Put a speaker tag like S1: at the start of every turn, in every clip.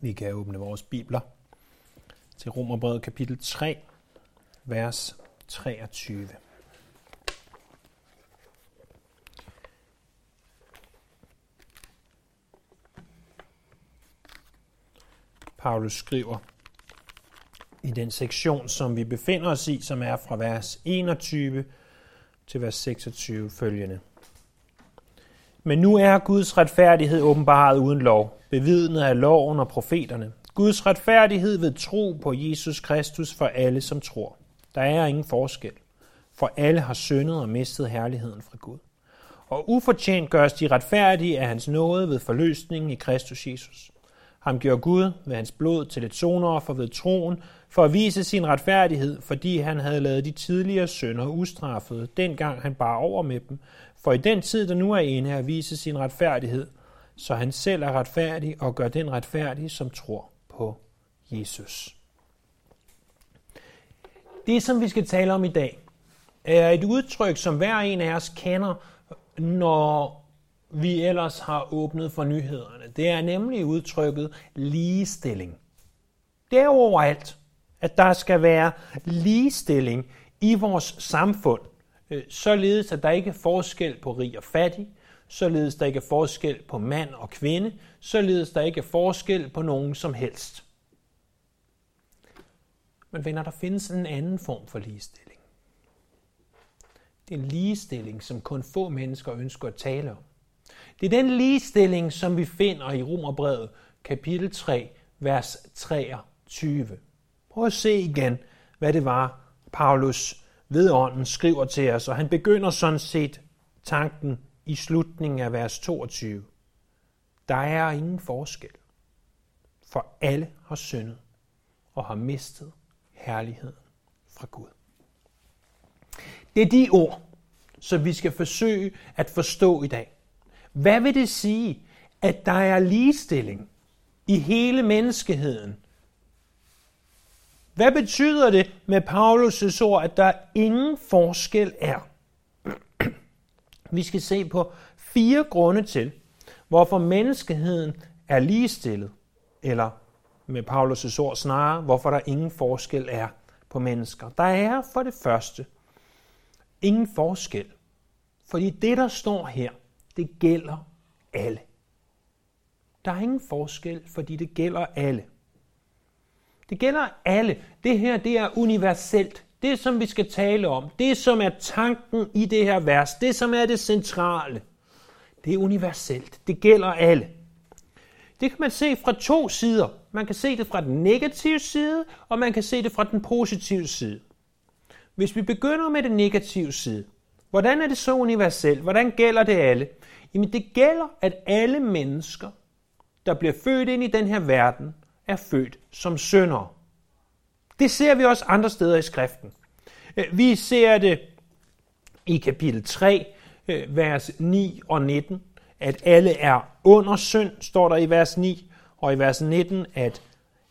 S1: Vi kan åbne vores bibler til Romerbrevet kapitel 3, vers 23. Paulus skriver i den sektion, som vi befinder os i, som er fra vers 21 til vers 26 følgende. Men nu er Guds retfærdighed åbenbaret uden lov, bevidnet af loven og profeterne. Guds retfærdighed ved tro på Jesus Kristus for alle, som tror. Der er ingen forskel, for alle har syndet og mistet herligheden fra Gud. Og ufortjent gøres de retfærdige af hans nåde ved forløsningen i Kristus Jesus. Ham gjorde Gud ved hans blod til et sonoffer ved troen, for at vise sin retfærdighed, fordi han havde lavet de tidligere sønder ustraffede, dengang han bar over med dem, for i den tid, der nu er inde, at vise sin retfærdighed, så han selv er retfærdig og gør den retfærdig, som tror på Jesus. Det, som vi skal tale om i dag, er et udtryk, som hver en af os kender, når vi ellers har åbnet for nyhederne. Det er nemlig udtrykket ligestilling. Det er overalt, at der skal være ligestilling i vores samfund, øh, således at der ikke er forskel på rig og fattig, således der ikke er forskel på mand og kvinde, således der ikke er forskel på nogen som helst. Men venner, der findes en anden form for ligestilling. Det er en ligestilling, som kun få mennesker ønsker at tale om. Det er den ligestilling, som vi finder i Romerbrevet kapitel 3, vers 23. Prøv at se igen, hvad det var, Paulus ved ånden skriver til os, og han begynder sådan set tanken i slutningen af vers 22. Der er ingen forskel, for alle har syndet og har mistet herligheden fra Gud. Det er de ord, som vi skal forsøge at forstå i dag. Hvad vil det sige, at der er ligestilling i hele menneskeheden? Hvad betyder det med Paulus' ord, at der ingen forskel er? Vi skal se på fire grunde til, hvorfor menneskeheden er ligestillet, eller med Paulus' ord snarere, hvorfor der ingen forskel er på mennesker. Der er for det første ingen forskel, fordi det, der står her, det gælder alle. Der er ingen forskel, fordi det gælder alle. Det gælder alle. Det her, det er universelt. Det, som vi skal tale om, det, som er tanken i det her vers, det, som er det centrale, det er universelt. Det gælder alle. Det kan man se fra to sider. Man kan se det fra den negative side, og man kan se det fra den positive side. Hvis vi begynder med den negative side, hvordan er det så universelt? Hvordan gælder det alle? Jamen det gælder, at alle mennesker, der bliver født ind i den her verden, er født som syndere. Det ser vi også andre steder i skriften. Øh, vi ser det i kapitel 3, øh, vers 9 og 19, at alle er under synd, står der i vers 9, og i vers 19, at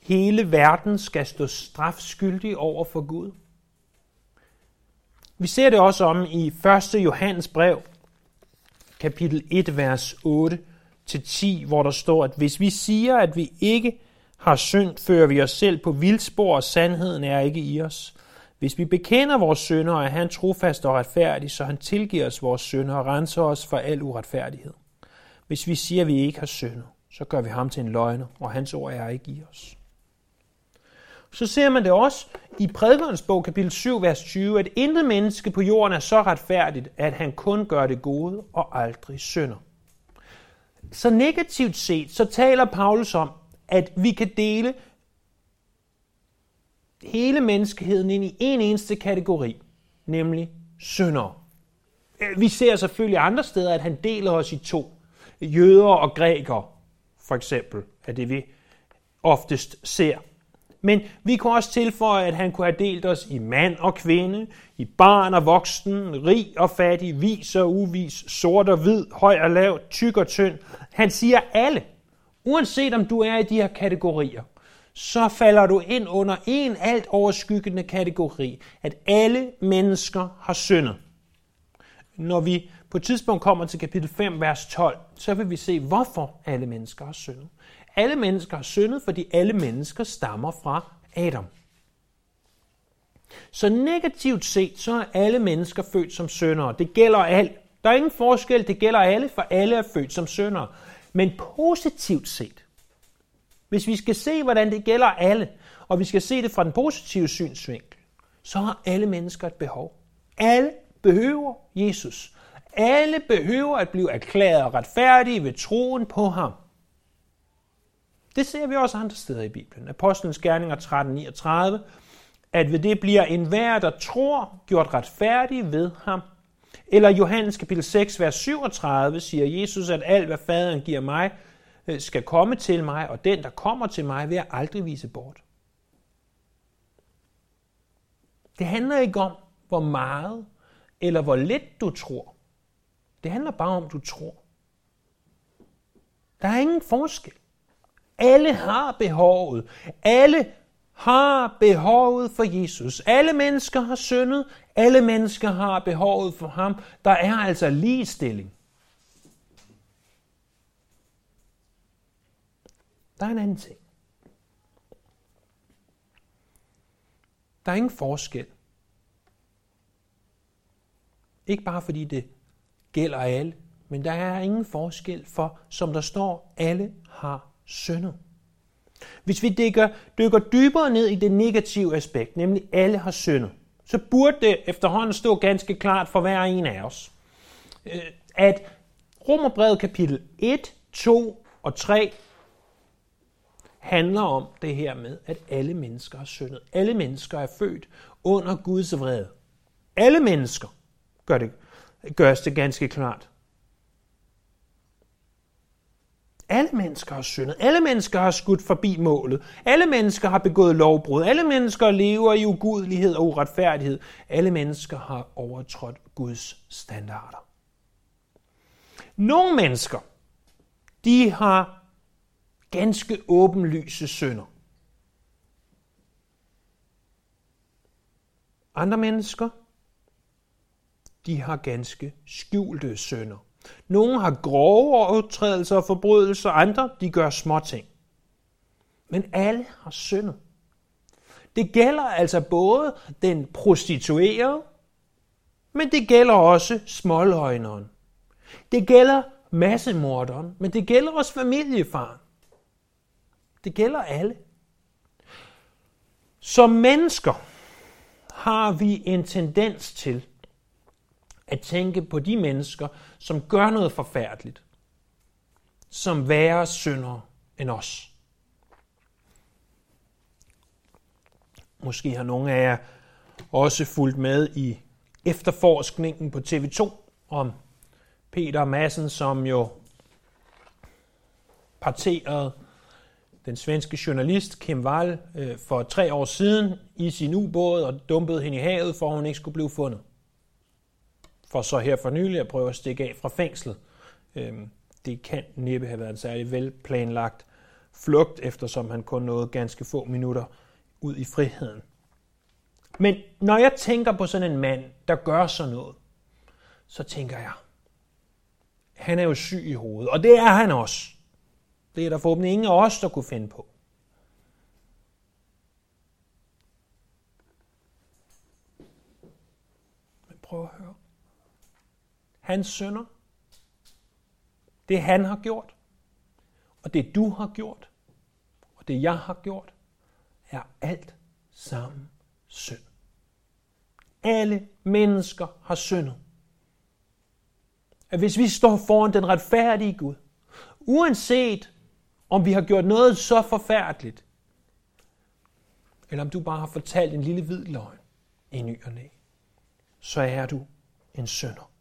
S1: hele verden skal stå strafskyldig over for Gud. Vi ser det også om i 1. Johannes brev, kapitel 1, vers 8 til 10, hvor der står, at hvis vi siger, at vi ikke har synd, fører vi os selv på vildspor, og sandheden er ikke i os. Hvis vi bekender vores synder, er han trofast og retfærdig, så han tilgiver os vores synder og renser os for al uretfærdighed. Hvis vi siger, at vi ikke har syndet, så gør vi ham til en løgner, og hans ord er ikke i os. Så ser man det også i prædikernes bog, kapitel 7, vers 20, at intet menneske på jorden er så retfærdigt, at han kun gør det gode og aldrig synder. Så negativt set, så taler Paulus om, at vi kan dele hele menneskeheden ind i en eneste kategori, nemlig syndere. Øh, vi ser selvfølgelig andre steder, at han deler os i to. Jøder og grækere, for eksempel, er det vi oftest ser. Men vi kunne også tilføje, at han kunne have delt os i mand og kvinde, i barn og voksen, rig og fattig, vis og uvis, sort og hvid, høj og lav, tyk og tynd. Han siger alle. Uanset om du er i de her kategorier, så falder du ind under en alt overskyggende kategori, at alle mennesker har syndet. når vi på et tidspunkt kommer til kapitel 5, vers 12, så vil vi se, hvorfor alle mennesker har syndet. Alle mennesker har syndet, fordi alle mennesker stammer fra Adam. Så negativt set, så er alle mennesker født som syndere. Det gælder alt. Der er ingen forskel, det gælder alle, for alle er født som syndere. Men positivt set, hvis vi skal se, hvordan det gælder alle, og vi skal se det fra den positive synsvinkel, så har alle mennesker et behov. Alle behøver Jesus. Alle behøver at blive erklæret retfærdige ved troen på ham. Det ser vi også andre steder i Bibelen. Apostlenes Gerninger 13.39, at ved det bliver enhver, der tror, gjort retfærdig ved ham. Eller Johannes kapitel 6, vers 37 siger Jesus, at alt hvad faderen giver mig, øh, skal komme til mig, og den, der kommer til mig, vil jeg aldrig vise bort. Det handler ikke om, hvor meget eller hvor lidt du tror. Det handler bare om, du tror. Der er ingen forskel. Alle har behovet. Alle har behovet for Jesus. Alle mennesker har syndet. Alle mennesker har behovet for ham. Der er altså ligestilling. Der er en anden ting. Der er ingen forskel. Ikke bare fordi det gælder alle, men der er ingen forskel for, som der står, alle har syndet. Hvis vi dykker, dykker dybere ned i det negative aspekt, nemlig alle har syndet, så burde det efterhånden stå ganske klart for hver en af os, øh, at Romerbrevet kapitel 1, 2 og 3 handler om det her med, at alle mennesker har syndet. Alle mennesker er født under Guds vrede. Alle mennesker gør det, gøres det ganske klart. Alle mennesker har syndet. Alle mennesker har skudt forbi målet. Alle mennesker har begået lovbrud. Alle mennesker lever i ugudelighed og uretfærdighed. Alle mennesker har overtrådt Guds standarder. Nogle mennesker, de har ganske åbenlyse synder. Andre mennesker, de har ganske skjulte synder. Nogle har grove overtrædelser og forbrydelser, andre de gør små ting. Men alle har syndet. Det gælder altså både den prostituerede, men det gælder også småløgneren. Det gælder massemorderen, men det gælder også familiefaren. Det gælder alle. Som mennesker har vi en tendens til at tænke på de mennesker, som gør noget forfærdeligt, som værre syndere end os. Måske har nogle af jer også fulgt med i efterforskningen på TV2 om Peter Madsen, som jo parterede den svenske journalist Kim Wall øh, for tre år siden i sin ubåd og dumpede hende i havet, for at hun ikke skulle blive fundet for så her for nylig at prøve at stikke af fra fængslet. Øhm, det kan næppe have været en særlig velplanlagt flugt, eftersom han kun nåede ganske få minutter ud i friheden. Men når jeg tænker på sådan en mand, der gør sådan noget, så tænker jeg, han er jo syg i hovedet, og det er han også. Det er der forhåbentlig ingen af os, der kunne finde på. Men prøv at høre hans sønder. det han har gjort, og det du har gjort, og det jeg har gjort, er alt sammen synd. Alle mennesker har syndet. At hvis vi står foran den retfærdige Gud, uanset om vi har gjort noget så forfærdeligt, eller om du bare har fortalt en lille hvid løgn i ny og næ, så er du en synder.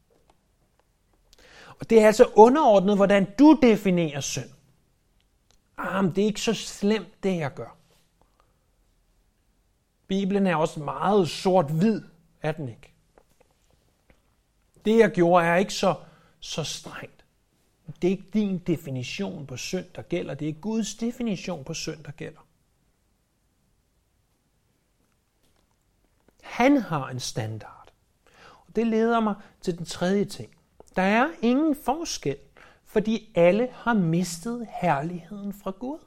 S1: Og det er altså underordnet, hvordan du definerer synd. Ah, men det er ikke så slemt, det jeg gør. Bibelen er også meget sort-hvid, er den ikke? Det jeg gjorde er ikke så, så strengt. Det er ikke din definition på synd, der gælder. Det er Guds definition på synd, der gælder. Han har en standard. Det leder mig til den tredje ting. Der er ingen forskel, fordi alle har mistet herligheden fra Gud.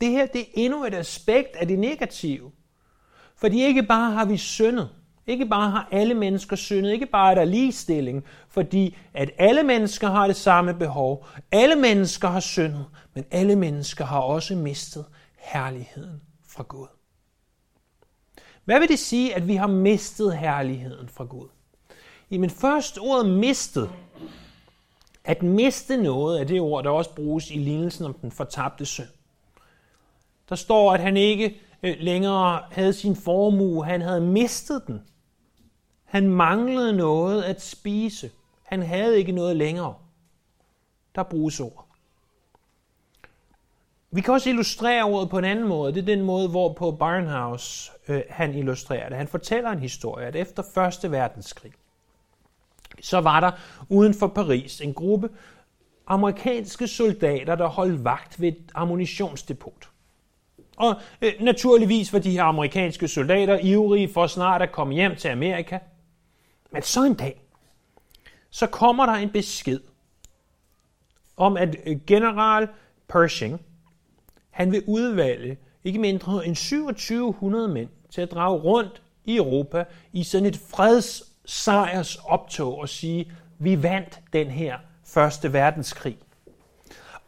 S1: Det her det er endnu et aspekt af det negative. Fordi ikke bare har vi syndet, ikke bare har alle mennesker syndet, ikke bare er der ligestilling, fordi at alle mennesker har det samme behov. Alle mennesker har syndet, men alle mennesker har også mistet herligheden fra Gud. Hvad vil det sige, at vi har mistet herligheden fra Gud? Jamen først ordet mistet. At miste noget er det ord, der også bruges i lignelsen om den fortabte søn. Der står, at han ikke øh, længere havde sin formue, han havde mistet den. Han manglede noget at spise. Han havde ikke noget længere. Der bruges ord. Vi kan også illustrere ordet på en anden måde. Det er den måde, hvor på Barnhouse øh, han illustrerer det. Han fortæller en historie, at efter Første Verdenskrig, så var der uden for Paris en gruppe amerikanske soldater, der holdt vagt ved et ammunitionsdepot. Og øh, naturligvis var de her amerikanske soldater ivrige for snart at komme hjem til Amerika. Men så en dag, så kommer der en besked om, at øh, general Pershing, han vil udvælge ikke mindre end 2700 mænd til at drage rundt i Europa i sådan et freds optog og sige, vi vandt den her første verdenskrig.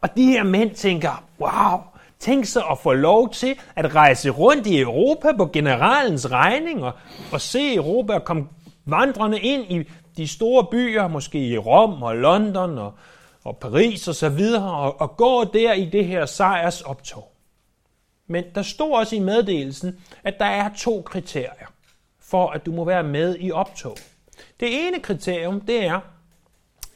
S1: Og de her mænd tænker, wow, tænk sig at få lov til at rejse rundt i Europa på generalens regning og, og se Europa og komme vandrende ind i de store byer, måske i Rom og London og, og Paris og så videre, og, og gå der i det her sejrsoptog. Men der står også i meddelelsen, at der er to kriterier for, at du må være med i optog. Det ene kriterium, det er,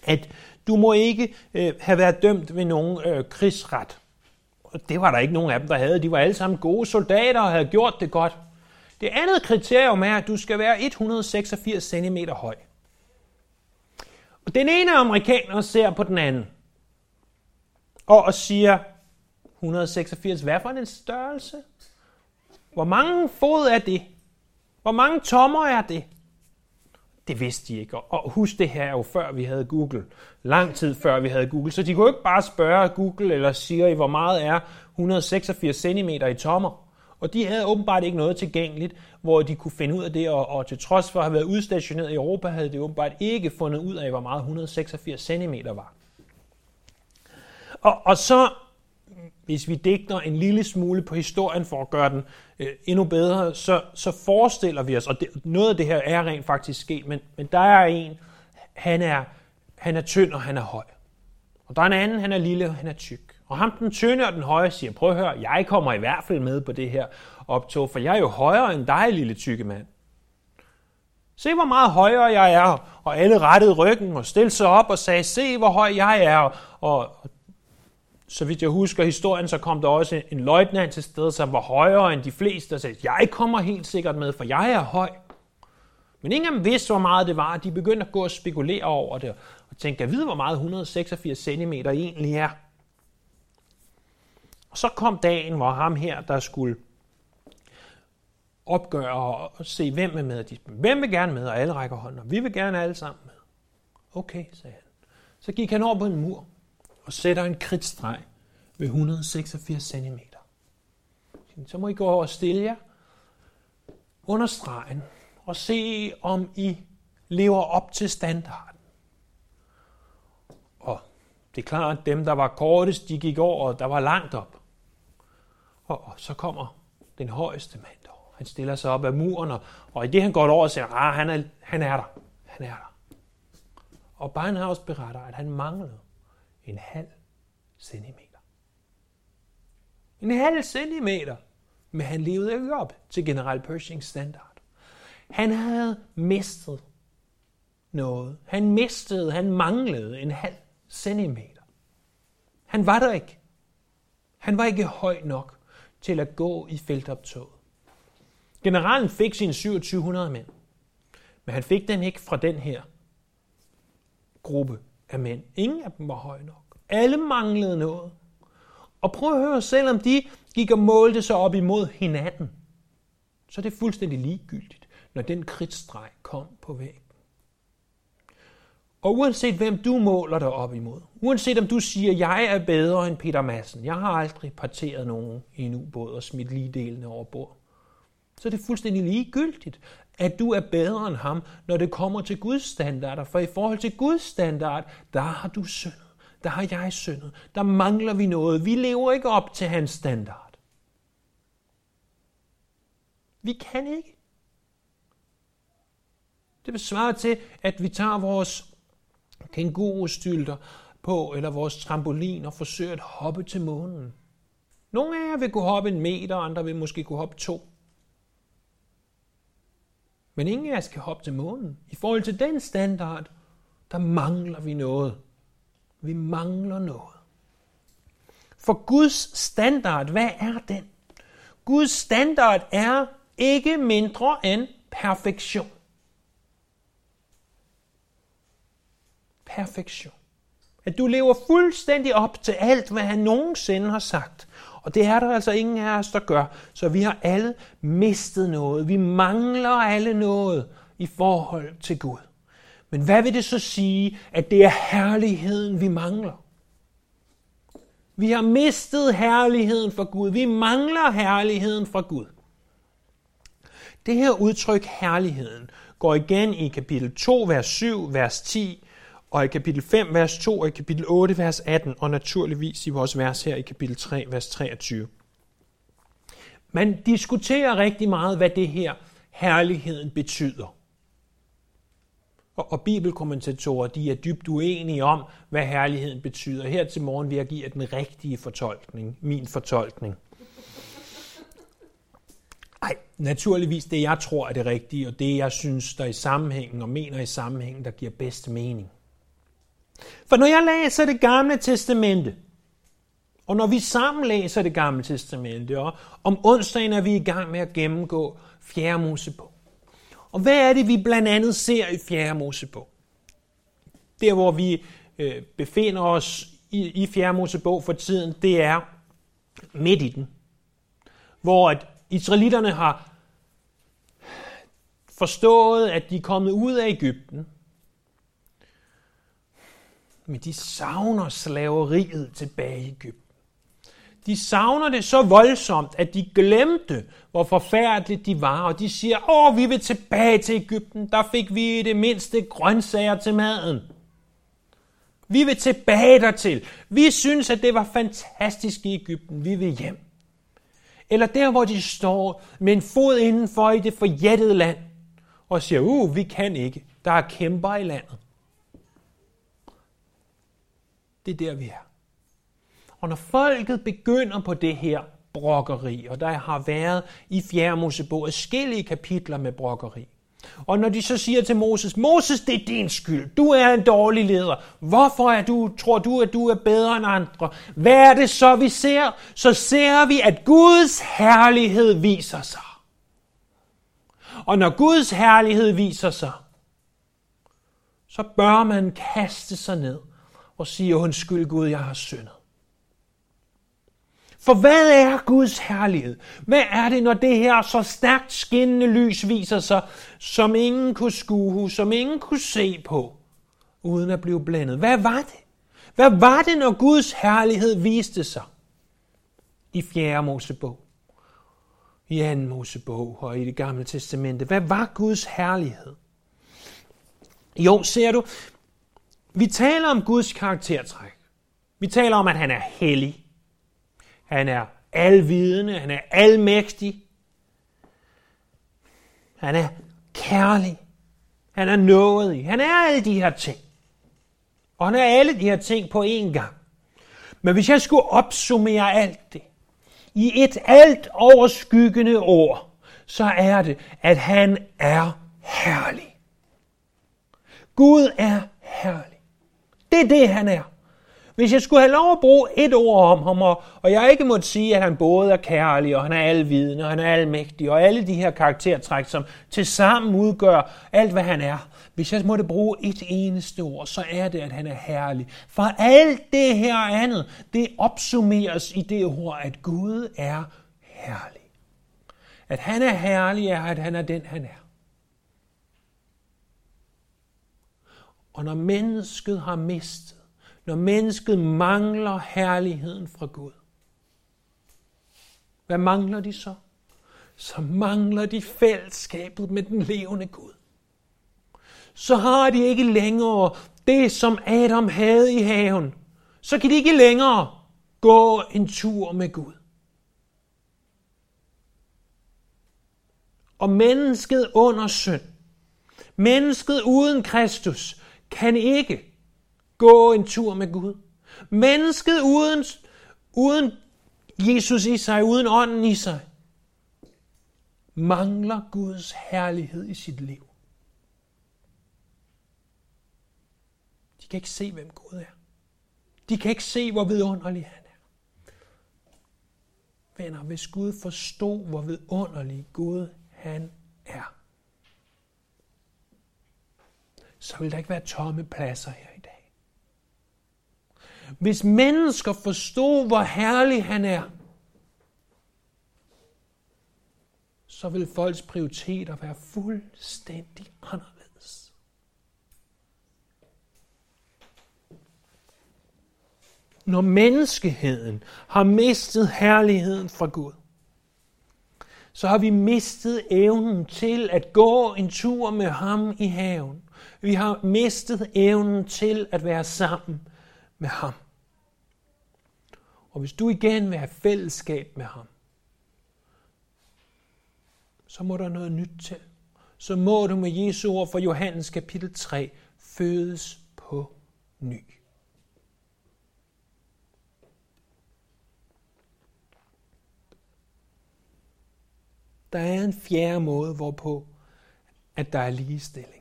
S1: at du må ikke øh, have været dømt ved nogen øh, krigsret. Og det var der ikke nogen af dem, der havde. De var alle sammen gode soldater og havde gjort det godt. Det andet kriterium er, at du skal være 186 cm høj. Og den ene amerikaner ser på den anden og, og siger, 186, hvad for en størrelse? Hvor mange fod er det? Hvor mange tommer er det? Det vidste de ikke. Og husk det her jo før vi havde Google. Lang tid før vi havde Google. Så de kunne ikke bare spørge Google eller Siri, hvor meget er 186 cm i tommer. Og de havde åbenbart ikke noget tilgængeligt, hvor de kunne finde ud af det, og, og til trods for at have været udstationeret i Europa, havde de åbenbart ikke fundet ud af, hvor meget 186 cm var. Og, og så, hvis vi digter en lille smule på historien for at gøre den øh, endnu bedre, så, så forestiller vi os, og det, noget af det her er rent faktisk sket, men, men der er en, han er, han er tynd og han er høj. Og der er en anden, han er lille og han er tyk. Og ham den tynde og den høje siger, prøv at høre, jeg kommer i hvert fald med på det her optog, for jeg er jo højere end dig, lille tykke mand. Se, hvor meget højere jeg er. Og alle rettede ryggen og stillede sig op og sagde, se, hvor høj jeg er. Og så vidt jeg husker historien, så kom der også en løjtnant til stede, som var højere end de fleste, og sagde, jeg kommer helt sikkert med, for jeg er høj. Men ingen af dem vidste, hvor meget det var. De begyndte at gå og spekulere over det, og tænke, jeg ved, hvor meget 186 cm egentlig er. Og så kom dagen, hvor ham her, der skulle opgøre og se, hvem er med. De, hvem vil gerne med, og alle rækker hånden, og vi vil gerne alle sammen med. Okay, sagde han. Så gik han over på en mur og sætter en kridtstreg ved 186 cm. Så må I gå over og stille jer under stregen og se, om I lever op til standarden. Og det er klart, at dem, der var kortest, de gik over, og der var langt op. Og så kommer den højeste mand dog. Han stiller sig op ad muren, og, og i det han går over og siger, ah, han er, han er der. Han er der. Og Beinhaus beretter, at han manglede en halv centimeter. En halv centimeter. Men han levede ikke op til General Pershings standard. Han havde mistet noget. Han mistede, han manglede en halv centimeter. Han var der ikke. Han var ikke høj nok til at gå i feltoptoget. Generalen fik sine 2700 mænd, men han fik dem ikke fra den her gruppe af mænd. Ingen af dem var høje nok. Alle manglede noget. Og prøv at høre, selvom de gik og målte sig op imod hinanden, så er det fuldstændig ligegyldigt. når den kridtstreg kom på væggen. Og uanset hvem du måler dig op imod, uanset om du siger, jeg er bedre end Peter Madsen, jeg har aldrig parteret nogen i en ubåd og smidt ligedelene over bord, så er det fuldstændig ligegyldigt, at du er bedre end ham, når det kommer til Guds standarder. For i forhold til Guds standard, der har du syndet. Der har jeg syndet. Der mangler vi noget. Vi lever ikke op til hans standard. Vi kan ikke. Det besvarer til, at vi tager vores kængurustylter på, eller vores trampolin og forsøger at hoppe til månen. Nogle af jer vil kunne hoppe en meter, andre vil måske kunne hoppe to. Men ingen af os kan hoppe til månen. I forhold til den standard, der mangler vi noget. Vi mangler noget. For Guds standard, hvad er den? Guds standard er ikke mindre end perfektion. Perfektion. At du lever fuldstændig op til alt, hvad han nogensinde har sagt. Og det er der altså ingen af os, der gør. Så vi har alle mistet noget. Vi mangler alle noget i forhold til Gud. Men hvad vil det så sige, at det er herligheden, vi mangler? Vi har mistet herligheden fra Gud. Vi mangler herligheden fra Gud. Det her udtryk herligheden går igen i kapitel 2, vers 7, vers 10, og i kapitel 5, vers 2, og i kapitel 8, vers 18, og naturligvis i vores vers her i kapitel 3, vers 23. Man diskuterer rigtig meget, hvad det her herligheden betyder. Og, og bibelkommentatorer, de er dybt uenige om, hvad herligheden betyder. Her til morgen vil jeg give den rigtige fortolkning, min fortolkning. Nej, naturligvis det, jeg tror er det rigtige, og det, jeg synes, der i sammenhængen og mener i sammenhængen, der giver bedst mening. For når jeg læser det gamle testamente, og når vi sammen læser det gamle testamente, og om onsdagen er vi i gang med at gennemgå 4. Mosebog. Og hvad er det, vi blandt andet ser i 4. Mosebog? Der, hvor vi øh, befinder os i, i 4. Mosebog for tiden, det er midt i den. Hvor at israelitterne har forstået, at de er kommet ud af Ægypten, men de savner slaveriet tilbage i Ægypten. De savner det så voldsomt, at de glemte, hvor forfærdeligt de var, og de siger, åh, vi vil tilbage til Ægypten, der fik vi det mindste grøntsager til maden. Vi vil tilbage dertil. Vi synes, at det var fantastisk i Ægypten. Vi vil hjem. Eller der, hvor de står med en fod indenfor i det forjættede land, og siger, uh, vi kan ikke. Der er kæmper i landet. Det er der, vi er. Og når folket begynder på det her brokkeri, og der har været i 4. Mosebog adskillige kapitler med brokkeri, og når de så siger til Moses, Moses, det er din skyld. Du er en dårlig leder. Hvorfor er du, tror du, at du er bedre end andre? Hvad er det så, vi ser? Så ser vi, at Guds herlighed viser sig. Og når Guds herlighed viser sig, så bør man kaste sig ned og sige, undskyld Gud, jeg har syndet. For hvad er Guds herlighed? Hvad er det, når det her så stærkt skinnende lys viser sig, som ingen kunne skue, som ingen kunne se på, uden at blive blændet? Hvad var det? Hvad var det, når Guds herlighed viste sig? I 4. Mosebog, i 2. Mosebog og i det gamle testamente. Hvad var Guds herlighed? Jo, ser du, vi taler om Guds karaktertræk. Vi taler om, at han er hellig. Han er alvidende, han er almægtig. Han er kærlig. Han er nådig. Han er alle de her ting. Og han er alle de her ting på én gang. Men hvis jeg skulle opsummere alt det i et alt overskyggende ord, så er det, at han er herlig. Gud er herlig. Det er det, han er. Hvis jeg skulle have lov at bruge et ord om ham, og, og jeg ikke måtte sige, at han både er kærlig, og han er alvidende, og han er almægtig, og alle de her karaktertræk, som til sammen udgør alt, hvad han er. Hvis jeg måtte bruge et eneste ord, så er det, at han er herlig. For alt det her andet, det opsummeres i det ord, at Gud er herlig. At han er herlig, er, at han er den, han er. Og når mennesket har mistet, når mennesket mangler herligheden fra Gud, hvad mangler de så? Så mangler de fællesskabet med den levende Gud. Så har de ikke længere det, som Adam havde i haven. Så kan de ikke længere gå en tur med Gud. Og mennesket under synd, mennesket uden Kristus, kan ikke gå en tur med Gud. Mennesket uden, uden Jesus i sig, uden ånden i sig, mangler Guds herlighed i sit liv. De kan ikke se, hvem Gud er. De kan ikke se, hvor vidunderlig han er. Venner, hvis Gud forstod, hvor vidunderlig Gud han er, så vil der ikke være tomme pladser her i dag. Hvis mennesker forstod, hvor herlig han er, så vil folks prioriteter være fuldstændig anderledes. Når menneskeheden har mistet herligheden fra Gud, så har vi mistet evnen til at gå en tur med ham i haven. Vi har mistet evnen til at være sammen med ham. Og hvis du igen vil have fællesskab med ham, så må der noget nyt til. Så må du med Jesu ord fra Johannes kapitel 3 fødes på ny. Der er en fjerde måde, hvorpå at der er ligestilling.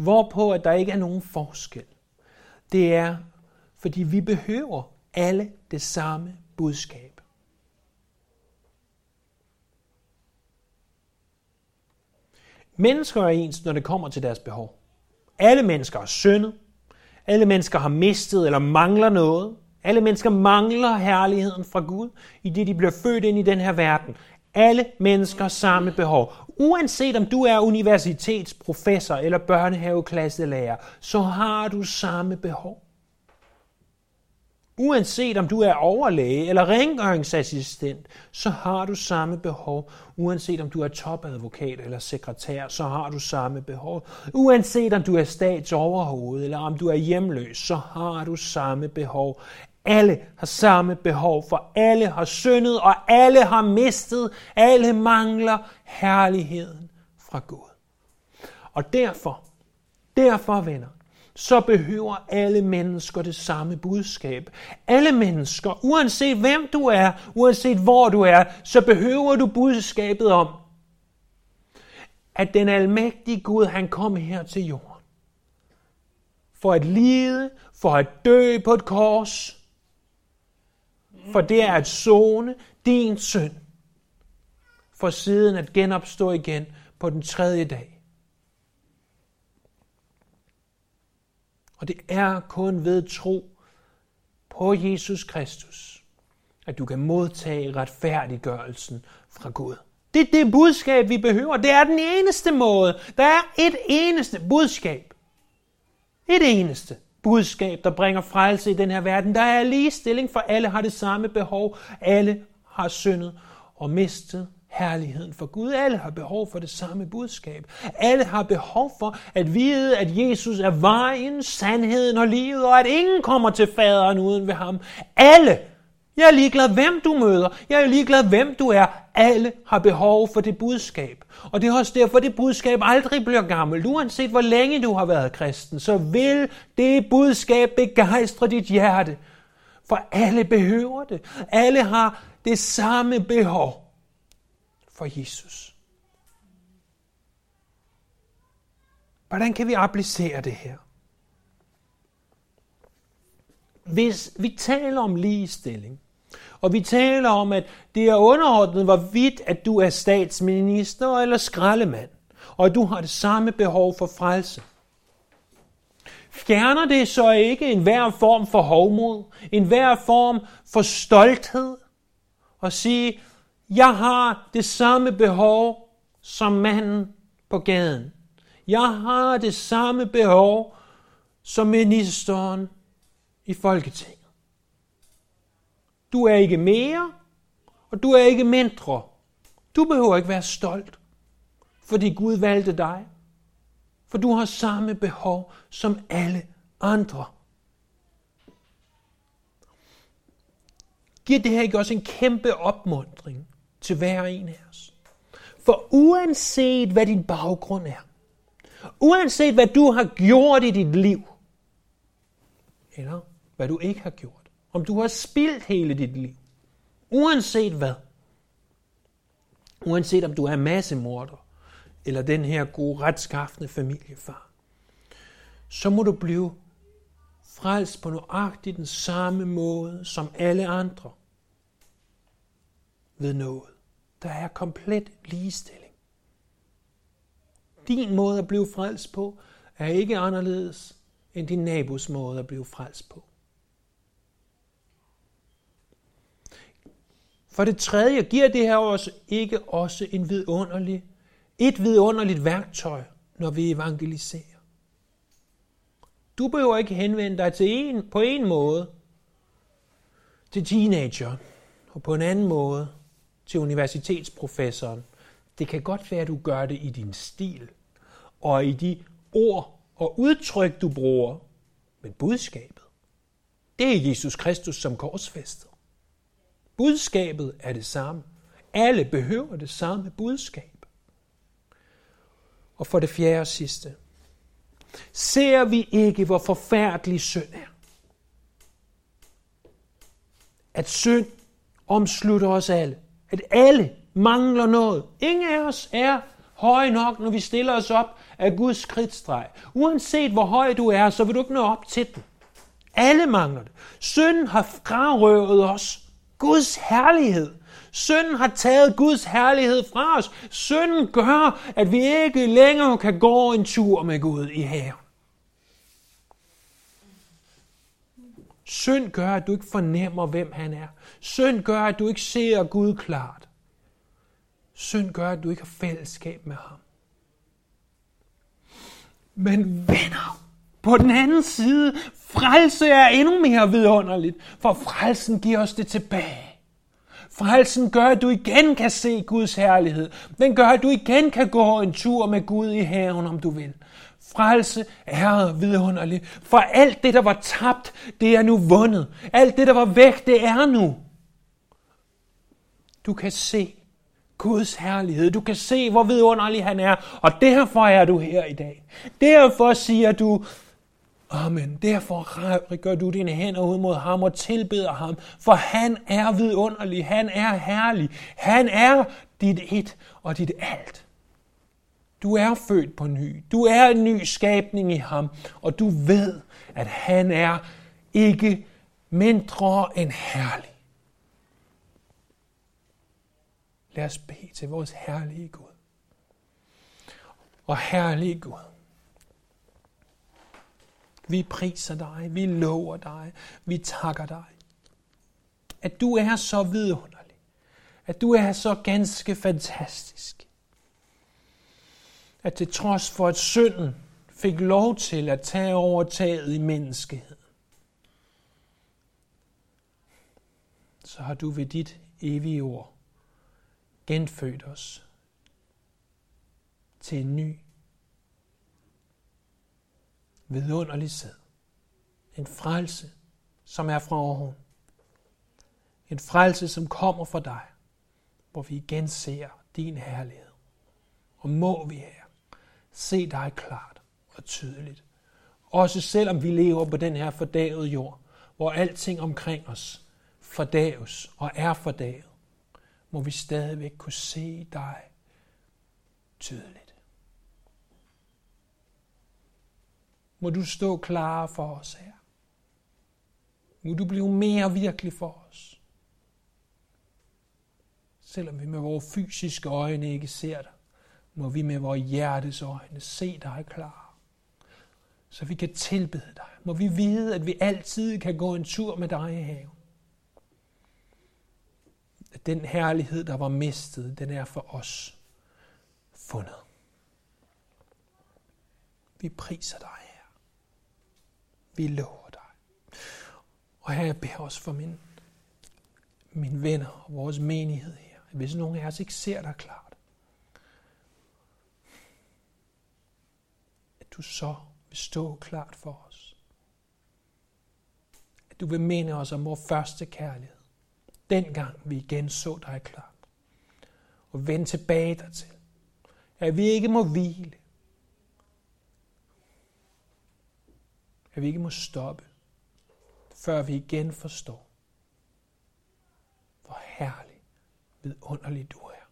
S1: Hvorpå at der ikke er nogen forskel. Det er, fordi vi behøver alle det samme budskab. Mennesker er ens, når det kommer til deres behov. Alle mennesker er syndet. Alle mennesker har mistet eller mangler noget. Alle mennesker mangler herligheden fra Gud, i det de bliver født ind i den her verden. Alle mennesker samme behov. Uanset om du er universitetsprofessor eller børnehaveklasselærer, så har du samme behov. Uanset om du er overlæge eller rengøringsassistent, så har du samme behov. Uanset om du er topadvokat eller sekretær, så har du samme behov. Uanset om du er statsoverhoved eller om du er hjemløs, så har du samme behov. Alle har samme behov, for alle har syndet, og alle har mistet. Alle mangler herligheden fra Gud. Og derfor, derfor venner, så behøver alle mennesker det samme budskab. Alle mennesker, uanset hvem du er, uanset hvor du er, så behøver du budskabet om, at den almægtige Gud, han kom her til jorden. For at lide, for at dø på et kors, for det er at zone din synd, for siden at genopstå igen på den tredje dag. Og det er kun ved tro på Jesus Kristus, at du kan modtage retfærdiggørelsen fra Gud. Det er det budskab, vi behøver. Det er den eneste måde. Der er et eneste budskab. Et eneste budskab, der bringer frelse i den her verden. Der er ligestilling, for alle har det samme behov. Alle har syndet og mistet herligheden for Gud. Alle har behov for det samme budskab. Alle har behov for at vide, at Jesus er vejen, sandheden og livet, og at ingen kommer til faderen uden ved ham. Alle. Jeg er ligeglad, hvem du møder. Jeg er ligeglad, hvem du er. Alle har behov for det budskab. Og det er også derfor, det budskab aldrig bliver gammelt. Uanset hvor længe du har været kristen, så vil det budskab begejstre dit hjerte. For alle behøver det. Alle har det samme behov for Jesus. Hvordan kan vi applicere det her? Hvis vi taler om ligestilling, og vi taler om, at det er underordnet, hvorvidt at du er statsminister eller skraldemand, og at du har det samme behov for frelse. Fjerner det så ikke en hver form for hovmod, en hver form for stolthed, og sige, jeg har det samme behov som manden på gaden. Jeg har det samme behov som ministeren i Folketinget. Du er ikke mere, og du er ikke mindre. Du behøver ikke være stolt, fordi Gud valgte dig. For du har samme behov som alle andre. Giver det her ikke også en kæmpe opmundring til hver en af os? For uanset hvad din baggrund er, uanset hvad du har gjort i dit liv, eller hvad du ikke har gjort, om du har spildt hele dit liv, uanset hvad, uanset om du er massemorder, eller den her gode retskaffende familiefar, så må du blive frelst på nøjagtigt den samme måde som alle andre ved noget. Der er komplet ligestilling. Din måde at blive frelst på er ikke anderledes end din nabos måde at blive frelst på. For det tredje giver det her også ikke også en vidunderlig, et vidunderligt værktøj, når vi evangeliserer. Du behøver ikke henvende dig til en, på en måde til teenager, og på en anden måde til universitetsprofessoren. Det kan godt være, at du gør det i din stil, og i de ord og udtryk, du bruger, men budskabet, det er Jesus Kristus som korsfæstet. Budskabet er det samme. Alle behøver det samme budskab. Og for det fjerde og sidste, ser vi ikke, hvor forfærdelig synd er. At synd omslutter os alle. At alle mangler noget. Ingen af os er høj nok, når vi stiller os op af Guds skridtstreg. Uanset hvor høj du er, så vil du ikke nå op til den. Alle mangler det. Synden har frarøvet os Guds herlighed. Synden har taget Guds herlighed fra os. Synden gør, at vi ikke længere kan gå en tur med Gud i haven. Synd gør, at du ikke fornemmer, hvem han er. Synd gør, at du ikke ser Gud klart. Synd gør, at du ikke har fællesskab med ham. Men venner, på den anden side, frelse er endnu mere vidunderligt, for frelsen giver os det tilbage. Frelsen gør, at du igen kan se Guds herlighed. Den gør, at du igen kan gå en tur med Gud i haven, om du vil. Frelse er vidunderligt, for alt det, der var tabt, det er nu vundet. Alt det, der var væk, det er nu. Du kan se Guds herlighed. Du kan se, hvor vidunderlig han er, og derfor er du her i dag. Derfor siger du, Amen. Derfor gør du dine hænder ud mod ham og tilbeder ham, for han er vidunderlig, han er herlig, han er dit et og dit alt. Du er født på ny. Du er en ny skabning i ham, og du ved, at han er ikke mindre end herlig. Lad os bede til vores herlige Gud. Og herlige Gud, vi priser dig, vi lover dig, vi takker dig. At du er så vidunderlig. At du er så ganske fantastisk. At til trods for, at synden fik lov til at tage overtaget i menneskeheden, så har du ved dit evige ord genfødt os til en ny vidunderlig sæd. En frelse, som er fra oven. En frelse, som kommer fra dig, hvor vi igen ser din herlighed. Og må vi her se dig klart og tydeligt. Også selvom vi lever på den her fordavede jord, hvor alting omkring os fordaves og er fordavet, må vi stadigvæk kunne se dig tydeligt. Må du stå klar for os her. Må du blive mere virkelig for os. Selvom vi med vores fysiske øjne ikke ser dig, må vi med vores hjertes øjne se dig klar. Så vi kan tilbede dig. Må vi vide, at vi altid kan gå en tur med dig i haven. At den herlighed, der var mistet, den er for os fundet. Vi priser dig. Vi lover dig. Og her jeg beder os for min, mine venner og vores menighed her. Hvis nogen af os ikke ser dig klart, at du så vil stå klart for os. At du vil minde os om vores første kærlighed. Dengang vi igen så dig klart. Og vende tilbage dertil. At vi ikke må hvile. At vi ikke må stoppe, før vi igen forstår, hvor herlig, vidunderlig du er.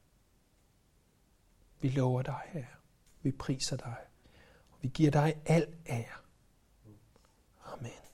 S1: Vi lover dig, her, Vi priser dig. Og vi giver dig al ære. Amen.